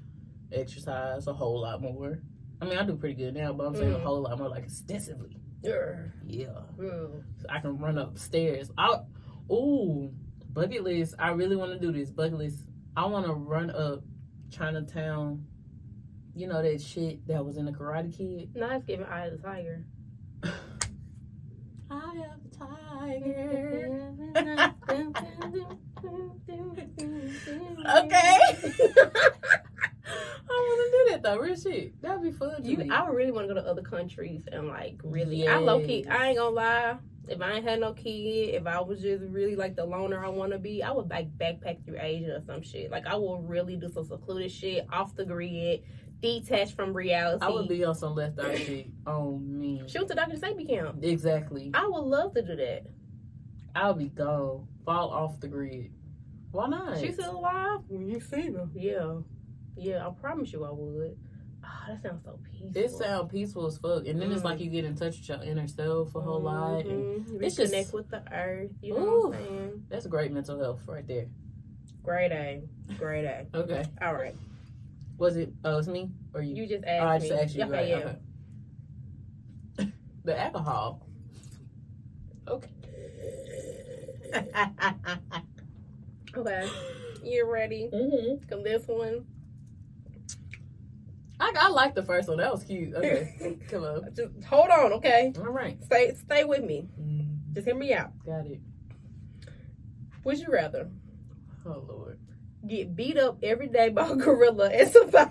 exercise a whole lot more. I mean, I do pretty good now, but I'm saying a Mm. whole lot more, like extensively. Yeah. Yeah. So I can run upstairs. I, ooh, bucket list. I really want to do this bucket list. I want to run up Chinatown. You know that shit that was in the Karate Kid. Now it's giving Eye of the Tiger. I am a tiger. (laughs) (laughs) Okay. (laughs) I want to do that though. Real shit. That'd be fun. To You, me. I would really want to go to other countries and like really. I low key. I ain't gonna lie. If I ain't had no kid, if I was just really like the loner I want to be, I would like backpack through Asia or some shit. Like I will really do some secluded shit off the grid, detached from reality. I would be on some left eye shit (laughs) Oh me. Shoot the Dr. Sebi camp. Exactly. I would love to do that. I'll be gone. Fall off the grid. Why not? She's still alive? You seen her? Yeah, yeah. I promise you, I would. Oh, that sounds so peaceful. It sounds peaceful as fuck, and then it's Mm. like you get in touch with your inner self a whole lot. And Mhm. it's just- with the earth. You know Ooh. what I'm saying? that's great mental health right there. Great A. Great A. (laughs) Okay, All right. was it? Oh, it's me or you? You just asked. oh, I just me. asked you. okay, right, yeah. okay. the alcohol. Okay. (laughs) Okay. You ready? mm-hmm. Cause this one. I, I like the first one. That was cute. Okay, (laughs) come on. Just hold on, okay? All right. Stay stay with me. Mm. Just hear me out. Got it. Would you rather Oh Lord. get beat up every day by a gorilla and survive?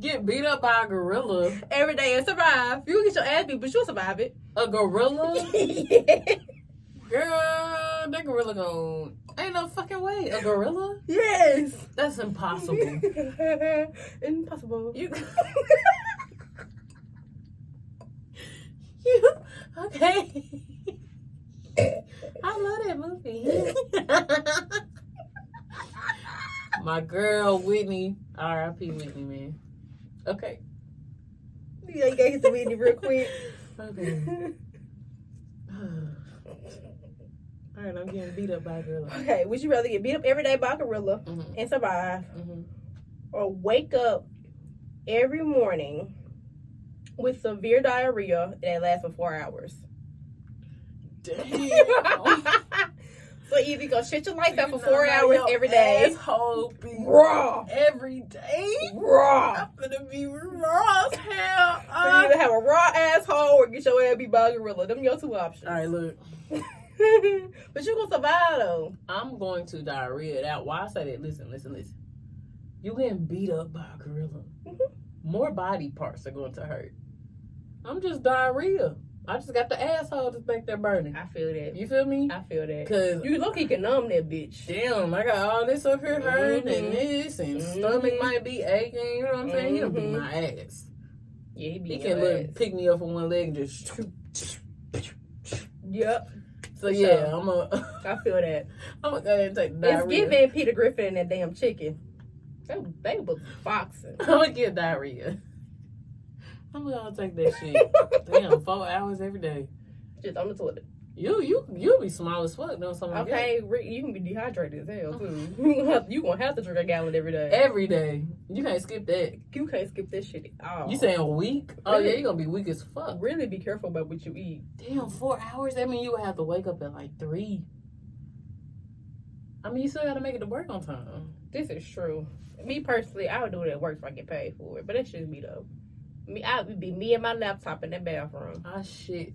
Get beat up by a gorilla. every day and survive. You get your ass beat, but you'll survive it. A gorilla? (laughs) yes. Girl, that gorilla gon' ain't no fucking way. A gorilla? Yes. That's impossible. (laughs) Impossible. You (laughs) You okay. I love that movie. My girl Whitney. R.I.P. Whitney, man. Okay. Yeah, you gotta get the Whitney real quick. Okay. (laughs) All right, I'm getting beat up by a gorilla. okay, would you rather get beat up every day by a gorilla Mm-hmm. and survive, Mm-hmm. or wake up every morning with severe diarrhea that lasts for four hours? Damn. (laughs) so either you go shit your life out for four hours your every day, Asshole be raw, every day. raw. I'm gonna be raw as hell. So you Uh, either have a raw asshole or get your ass beat by a gorilla. Them your two options. all right, look. (laughs) (laughs) but you gonna survive though. I'm going to diarrhea it out. Why I say that? Listen, listen, listen. You getting beat up by a gorilla. Mhm. More body parts are going to hurt. I'm just diarrhea. I just got the asshole that's back there burning. I feel that. You feel me? I feel that. Cause You look, he can numb that bitch. damn, I got all this up here hurting Mhm. and this and Mhm. stomach might be aching. You know what I'm saying? He'll beat Mhm. my ass. Yeah, he be He can look, pick me up on one leg and just. Yep, So For yeah, sure. I'm a. (laughs) I feel that. I'm gonna go ahead and take the It's diarrhea. giving Peter Griffin and that damn chicken. They, they was boxing. (laughs) I'm gonna get diarrhea. I'm gonna take that shit. (laughs) Damn, four hours every day. Just on the toilet. You you you'll be small as fuck doing something like Okay, you can be dehydrated as hell too. (laughs) (laughs) You gonna have, gonna drink a gallon every day. Every day, You can't skip that. You can't skip this shit at all. You saying a week? Oh yeah, you're gonna be weak as fuck. really be careful about what you eat. Damn, four hours? That mean you would have to wake up at like three. I mean you still gotta make it to work on time. This is true. Me personally, I would do it at work if I get paid for it. But that's just me though. Me, I would be me and my laptop in that bathroom. I shit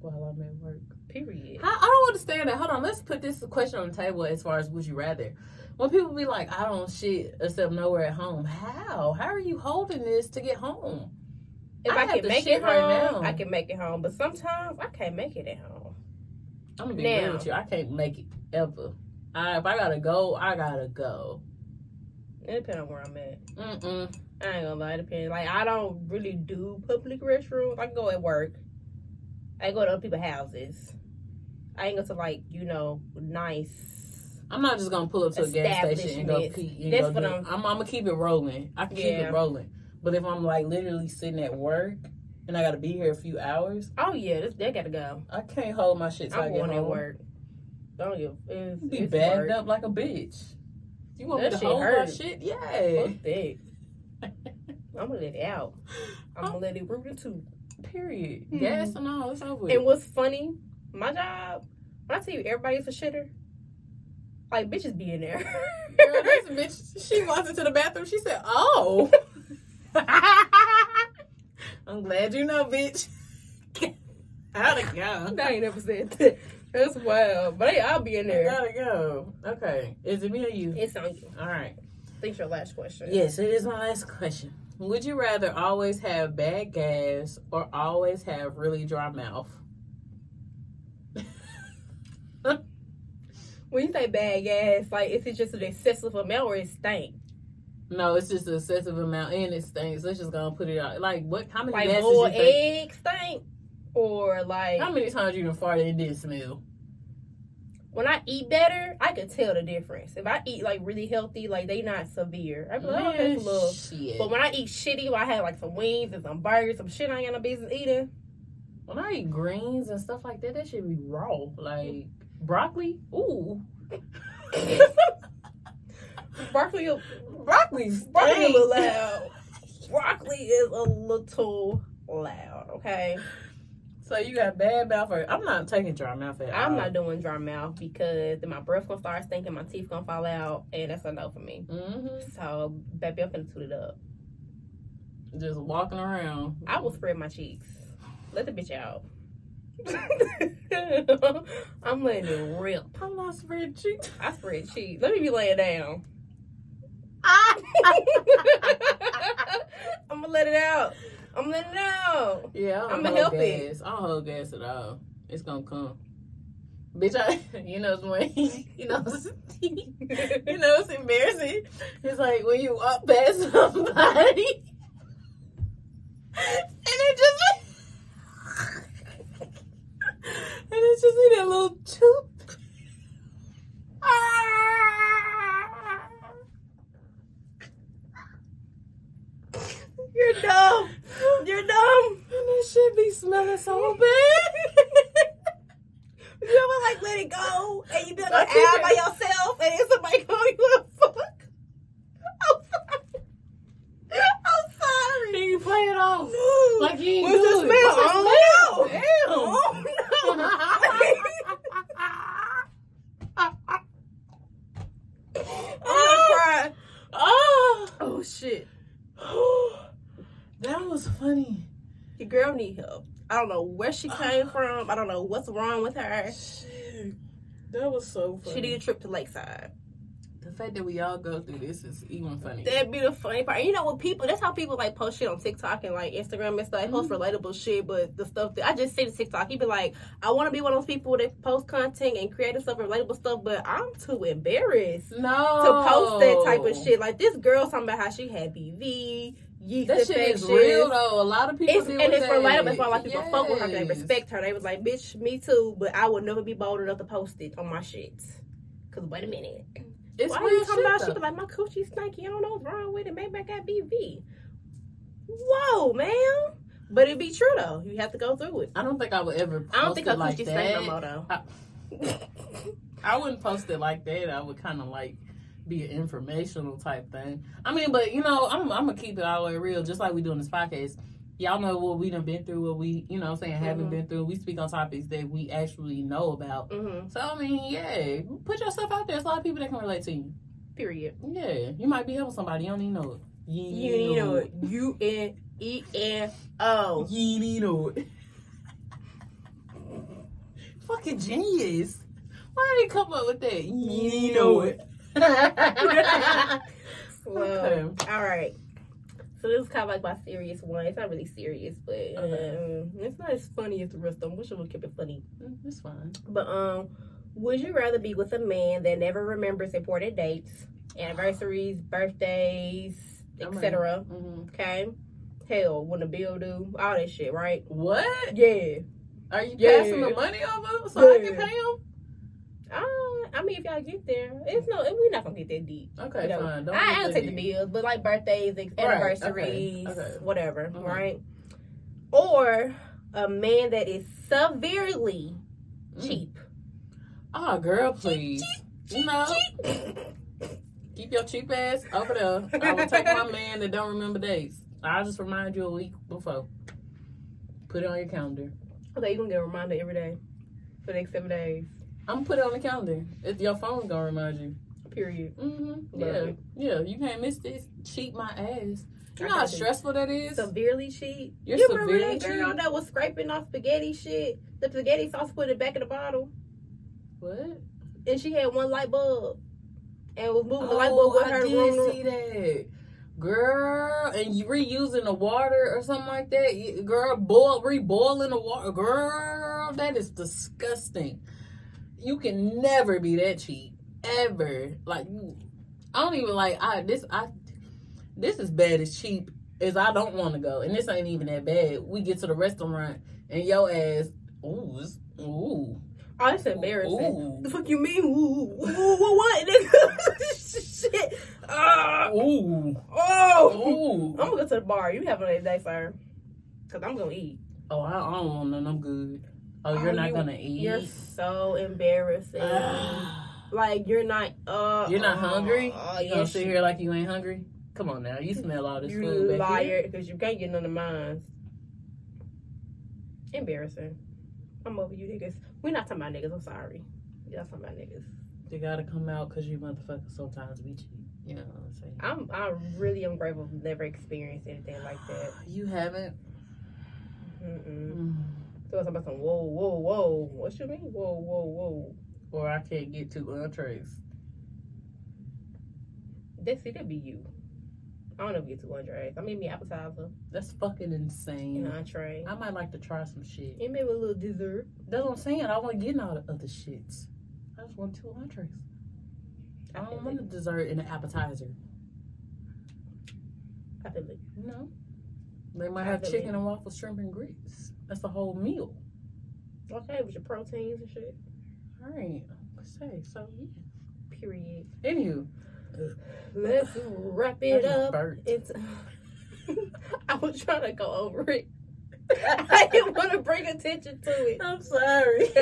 while I'm at work. Period. I, I don't understand that. Hold on, let's put this question on the table as far as would you rather. When people be like, I don't shit except nowhere at home. How? How are you holding this to get home? If I I, can make shit it right home, now. I can make it home. But sometimes I can't make it at home. I'm gonna be Now. real with you. I can't make it ever. I, if I gotta go, I gotta go. It depends on where I'm at. Mm-mm. I ain't gonna lie, it depends. Like I don't really do public restrooms. I go at work. I go to other people's houses. I ain't go to like, you know, nice I'm not just gonna pull up to a gas station and go pee. And That's go what I'm- I'm, I'm gonna keep it rolling. I can keep it rolling. But if I'm like literally sitting at work and I gotta be here a few hours, Oh yeah, this that gotta go. I can't hold my shit till I I'm get going home. at work. Don't give. It's, Be it's bagged work. up like a bitch. You want That me to shit hold my hurt. shit? Fuck Yeah. that. (laughs) I'm gonna let it out. I'm gonna let it root it too. Period. Hmm. Gas and all. It's over. And what's funny, my job, when I tell you everybody's a shitter, like bitches be in there. Girl, this (laughs) bitch, she walks into the bathroom. She said, "Oh, (laughs) I'm glad you know, bitch." (laughs) How'd it go? I ain't never said that. That's wild. But hey, I'll be in there. gotta go. Okay, is it me or you? It's on you. All right. Think your last question. Yes, it is my last question. Would you rather always have bad gas or always have really dry mouth? (laughs) When you say bad gas, like is it just an excessive amount or it stink? No, it's just an excessive amount and it stinks. Let's just gonna put it out. Like what? How many Like gases boiled you think? egg stink? Or like How many times you done farted and didn't smell? When I eat better, I can tell the difference. If I eat like really healthy, like they not severe. I be like, oh, that's a little. shit. But when I eat shitty, I have like some wings and some burgers, some shit I ain't got no business eating. When I eat greens and stuff like that, that should be raw. Like broccoli. Ooh. (laughs) Broccoli, Broccoli's broccoli a little loud. Broccoli is a little loud. Okay, So you got bad mouth. Or, I'm not taking dry mouth at I'm all. not doing dry mouth because then my breath gonna start stinking, my teeth gonna fall out, and that's a no for me. Mm-hmm. So, baby, I'm finna toot it up. Just walking around. I will spread my cheeks. Let the bitch out. (laughs) I'm letting it rip. I'm not spread cheeks. I spread cheeks. Let me be laying down. (laughs) I'm gonna let it out. I'm letting it out. Yeah, I I'ma don't help hold it. gas. I don't hold gas at all. It's gonna come. Bitch, I, (laughs) you know, it's when, (laughs) you know, it's- (laughs) you know, it's embarrassing. It's like when you walk past somebody, and it just, and it's just in that little tooth. You're dumb. You're dumb. And that shit be smelling so (laughs) bad. You ever like let it go and you be like out by yourself and then somebody call you a fuck? I'm sorry. I'm sorry. Then you play it off. Like you ain't What's the smell? it. I What's the oh, don't know. Damn. Oh, (laughs) (laughs) I'm gonna cry. oh. Oh shit. That was funny. Your girl need help. I don't know where she (sighs) came from. I don't know what's wrong with her. Shit. That was so funny. She did a trip to Lakeside. the fact that we all go through this is even funny. That'd be the funny part. And you know what people that's how people like post shit on TikTok and like Instagram and stuff. They post mm-hmm. relatable shit, but the stuff that I just see the TikTok, he'd be like, I wanna be one of those people that post content and creative stuff and relatable stuff, but I'm too embarrassed no. to post that type of shit. Like this girl talking about how she had BV, yeast That shit is real though. A lot of people It's, and it's relatable. It's why a lot of people fuck with her. They respect her. They was like, bitch, me too, but I would never be bold enough to post it on my shit. Cause wait a minute. It's Why are real you talking shit, about though. shit? But like my coochie stanky. I don't know what's wrong with it. Maybe I got BV. Whoa, man. But it be true though. You have to go through it. I don't think I would ever. Post I don't think it her like coochie that. no more though. (laughs) I wouldn't post it like that. I would kind of like be an informational type thing. I mean, but you know, I'm I'm gonna keep it all the way real, just like we do in this podcast. Y'all know what we done been through, what we you know what I'm saying haven't Mhm. been through. We speak on topics that we actually know about. hmm So I mean, yeah, put yourself out there. There's a lot of people that can relate to you. Period. Yeah, you might be helping somebody. You don't even know it. You, You even know it. U N E N O. You even know it. Fucking genius. Why did they come up with that? You even know it. Okay. all right. So this is kind of like my serious one. It's not really serious, but Okay. um, it's not as funny as the rest of them. Wish I would keep it funny. It's fine. But um, would you rather be with a man that never remembers important dates, anniversaries, birthdays, etc.? Mhm. Okay. Hell, when the bill due, all that shit, right? What? Yeah. Are you Yeah. passing the money over so I can pay him? I mean, if y'all get there, it's no, we're not gonna get that deep. Okay, You know, fine. Don't I, I get don't take the bills, but like birthdays, Right, anniversaries, okay, okay. whatever, Mhm. right? Or a man that is severely Mm. cheap. Oh, girl, please. No. Keep your cheap ass over there. I will take my man that don't remember dates. I'll just remind you a week before. Put it on your calendar. Okay, you're gonna get a reminder every day for the next seven days. I'm gonna put it on the calendar. If your phone's gonna remind you. Period. Mm-hmm. Yeah, it. yeah. You can't miss this. Cheat my ass. You I know how stressful that is. Severely cheat. You're you remember that girl that was scraping off spaghetti shit? The spaghetti sauce put it back in the bottle, What? and she had one light bulb, and was moving the light Oh, bulb with I her. did room- see that. Girl, and you reusing the water or something like that. Girl, boil, reboiling the water. Girl, that is disgusting. You can never be that cheap. Ever. Like, you, I don't even like, I, this, I, this is bad as cheap as I don't want to go. And this ain't even that bad. We get to the restaurant and your ass, ooh, ooh. Oh, it's embarrassing. Ooh. The fuck you mean? Ooh, ooh, ooh, what? (laughs) Shit. Ah. Ooh. oh. Ooh. I'm gonna go to the bar. You have a day, sir. Cause I'm gonna eat. Oh, I, I don't want none. I'm good. Oh, you're Oh, not you- gonna eat. You're so embarrassing. (sighs) like you're not. Uh, you're not uh, hungry. Uh, you gonna yes, sit here like you ain't hungry? Come on now, you smell all this you food here. liar. Because you can't get none of mine. Embarrassing. I'm over you niggas. We're not talking about niggas. I'm sorry. Y'all talking about niggas. You gotta come out because you motherfuckers sometimes be cheap. You know what I'm saying? I'm. I really am grateful. Never experienced anything like that. (sighs) You haven't. Mm-mm. Mm. So it's about some whoa, whoa, whoa. What you mean? Whoa, whoa, whoa. Or I can't get two entrees. That see, that be you. I don't know if you get two entrees. I mean, me appetizer That's fucking insane. and entree. I might like to try some shit. And maybe a little dessert. That's what I'm saying. I want to get all the other shits. I just want two entrees. I don't want a dessert and an appetizer. I feel it. You know, they might I have chicken and waffle, shrimp and grits. That's the whole meal. Okay, with your proteins and shit. All right, let's say so. Yeah. Period. Anywho, Let's wrap it up. burped. It's. (laughs) I was trying to go over it. (laughs) I didn't want to bring attention to it. I'm sorry. (laughs)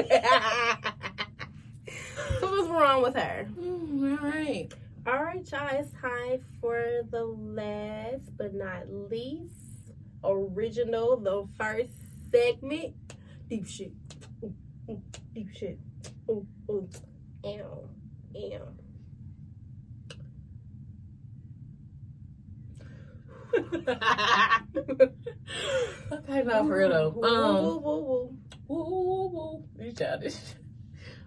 so what's wrong with her? Mm, all right. All right, y'all. It's time for the last but not least original, the first segment. Deep shit. Ooh, ooh, deep shit. Ooh, ooh. Ew. Ew. (laughs) okay, not for real though. Woo, Um, woo, woo, woo. woo, woo, woo. You childish. (laughs)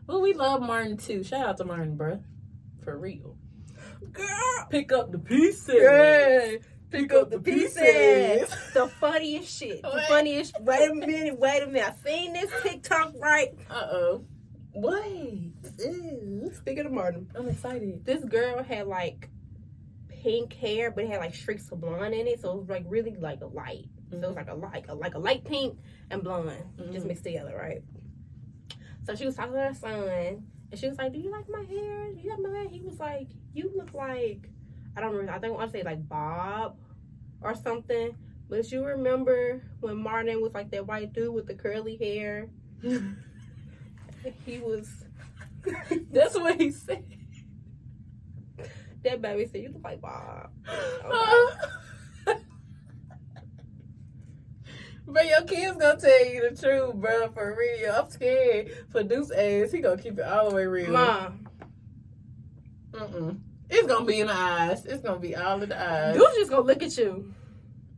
Well, we love Martin too. Shout out to Martin, bruh. For real. Girl. Pick up the pieces. Yeah. Pick up the pieces. (laughs) The funniest shit. The What? funniest. Wait a minute. Wait a minute. I seen this TikTok right. Uh oh. Wait. Ooh, Speaking of Martin, I'm excited. this girl had like pink hair, but it had like streaks of blonde in it, so it was like really like a light. So it was like a like a like a light pink and blonde just Mhm. mixed together, right? So she was talking to her son, and she was like, "Do you like my hair? Do you like my hair?" He was like, "You look like I don't remember. I think I want to say like Bob or something." But you remember when Martin was like that white dude with the curly hair? (laughs) He was. (laughs) That's what he said. That baby said, "You look like Bob." (laughs) But your kid's gonna tell you the truth, bro. For real, I'm scared for Deuce ass. He gonna keep it all the way real. Mom, Mm-mm. It's gonna be in the eyes. It's gonna be all in the eyes. dude's just gonna look at you.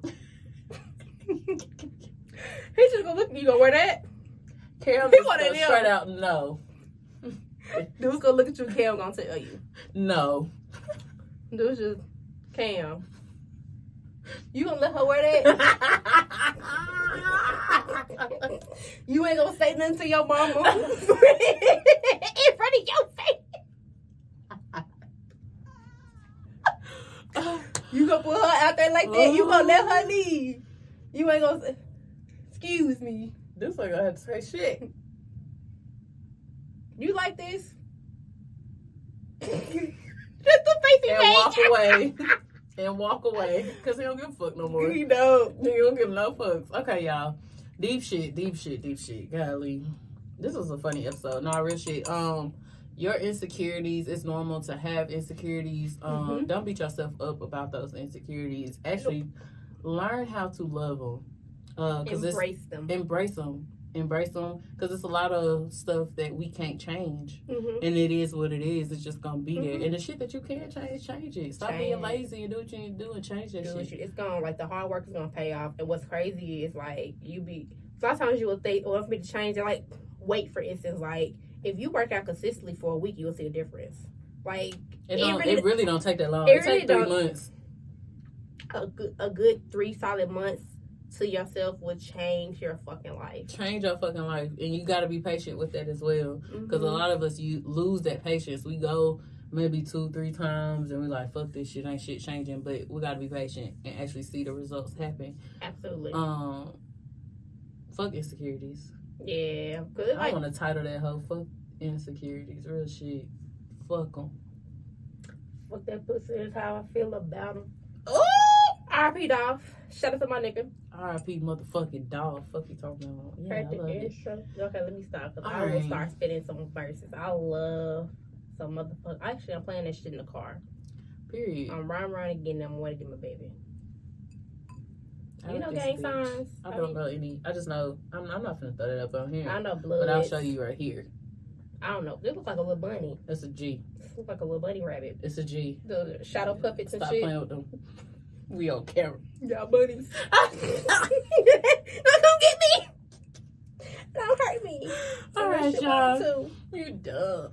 (laughs) He's just gonna look at you. Gonna wear that? Cam He just wanna gonna know. straight out no, Dude's gonna look at you. Cam gonna tell you. no. Dude's just Cam. You gonna let her wear that? (laughs) You ain't gonna say nothing to your mama (laughs) in front of your face. You gonna put her out there like that? You gonna let her oh. leave? You ain't gonna. Say, Excuse me. This ain't gonna have to say shit. You like this? (laughs) Just the face he and walk (laughs) away. and walk away. Cause he don't give a fuck no more. He don't. He don't give no fucks. Okay, y'all. Deep shit, deep shit, deep shit. Golly. This was a funny episode. Nah, real shit. Um, your insecurities, it's normal to have insecurities. Um, Mhm. don't beat yourself up about those insecurities. Actually, learn how to love them. Uh, Embrace them. embrace them embrace them because it's a lot of stuff that we can't change hmm and it is what it is it's just gonna be there Mhm. and the shit that you can't change change it stop being lazy and do what you need to do and change that shit you- It's gonna like the hard work is gonna pay off. And what's crazy is like you be. So a lot of times you will think, or for me to change it, like weight for instance, like if you work out consistently for a week, you will see a difference. Like it, don't, really- it really don't take that long. it it, really take three months. A good a good three solid months to yourself will change your fucking life. change your fucking life. And you got to be patient with that as well. Because a Mhm. lot of us you lose that patience. We go maybe two three times and we like fuck this shit. Ain't shit changing. But we got to be patient and actually see the results happen. Absolutely. um fuck insecurities yeah. Cause I like want to title that whole fuck insecurities, real shit. Fuck them. fuck that pussy is how I feel about him. Oh! RP Dolph. Shout out to my nigga. R.I.P. motherfucking dog. Fuck you talking about? Yeah, Heard the it. intro. Okay, let me stop. Cause I will start spitting some verses. I love some motherfucker. Actually, I'm playing that shit in the car. Period. I'm riding around again. I'm going to get my baby. I You know gang bitch. signs. I don't know any. I just know. I'm, I'm not gonna throw that up on here. I know blood. but I'll show you right here. I don't know. This looks like a little bunny. It's a G. This looks like a little bunny rabbit. It's a G. The shadow puppets and shit. Stop playing with them. We on camera. Yeah, bunnies. (laughs) (laughs) Don't come get me. Don't hurt me. All right, y'all. You (laughs) dumb.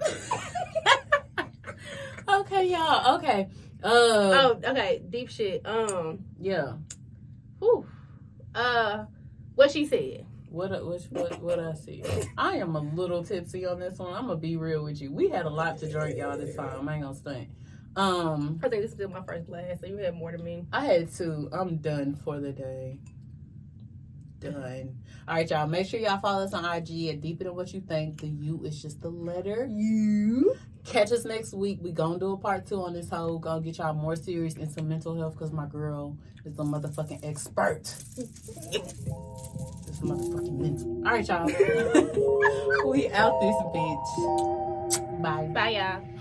okay, y'all. Okay. Uh. Oh, okay. Deep shit. Um. Yeah. Whew. Uh. What she said. What what what what I see? I am a little tipsy on this one. I'm gonna be real with you. We had a lot to drink, y'all, this time. I ain't gonna stunt. Um, I think this is still my first glass, so you had more than me. I had two. I'm done for the day. Done. All right, y'all. Make sure y'all follow us on IG at Deeper Than What You Think. The U is just the letter. You. Catch us next week. We gonna do a part two on this whole. Gonna get y'all more serious into mental health because my girl is the motherfucking expert. This motherfucking mental. All right, y'all. (laughs) we out this bitch. Bye. Bye, y'all.